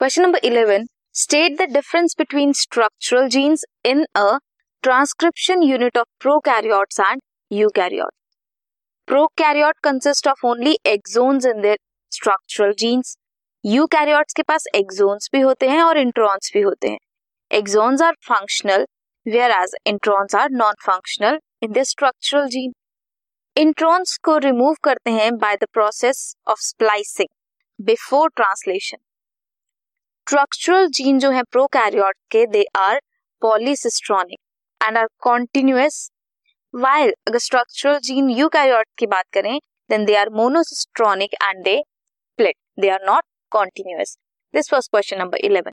Question number eleven state the difference between structural genes in a transcription unit of prokaryotes and eukaryote prokaryote consist of only exons in their structural genes eukaryotes के पास exons भी होते हैं और introns भी होते हैं. Exons are functional whereas introns are non functional in the structural gene introns को रिमूव करते हैं by the process of splicing before translation structural gene जो है प्रोकैरियोट के they are polycistronic and are continuous while अगर structural gene you eukaryote की बात करें then they are monocistronic and they split they are not continuous this was question number 11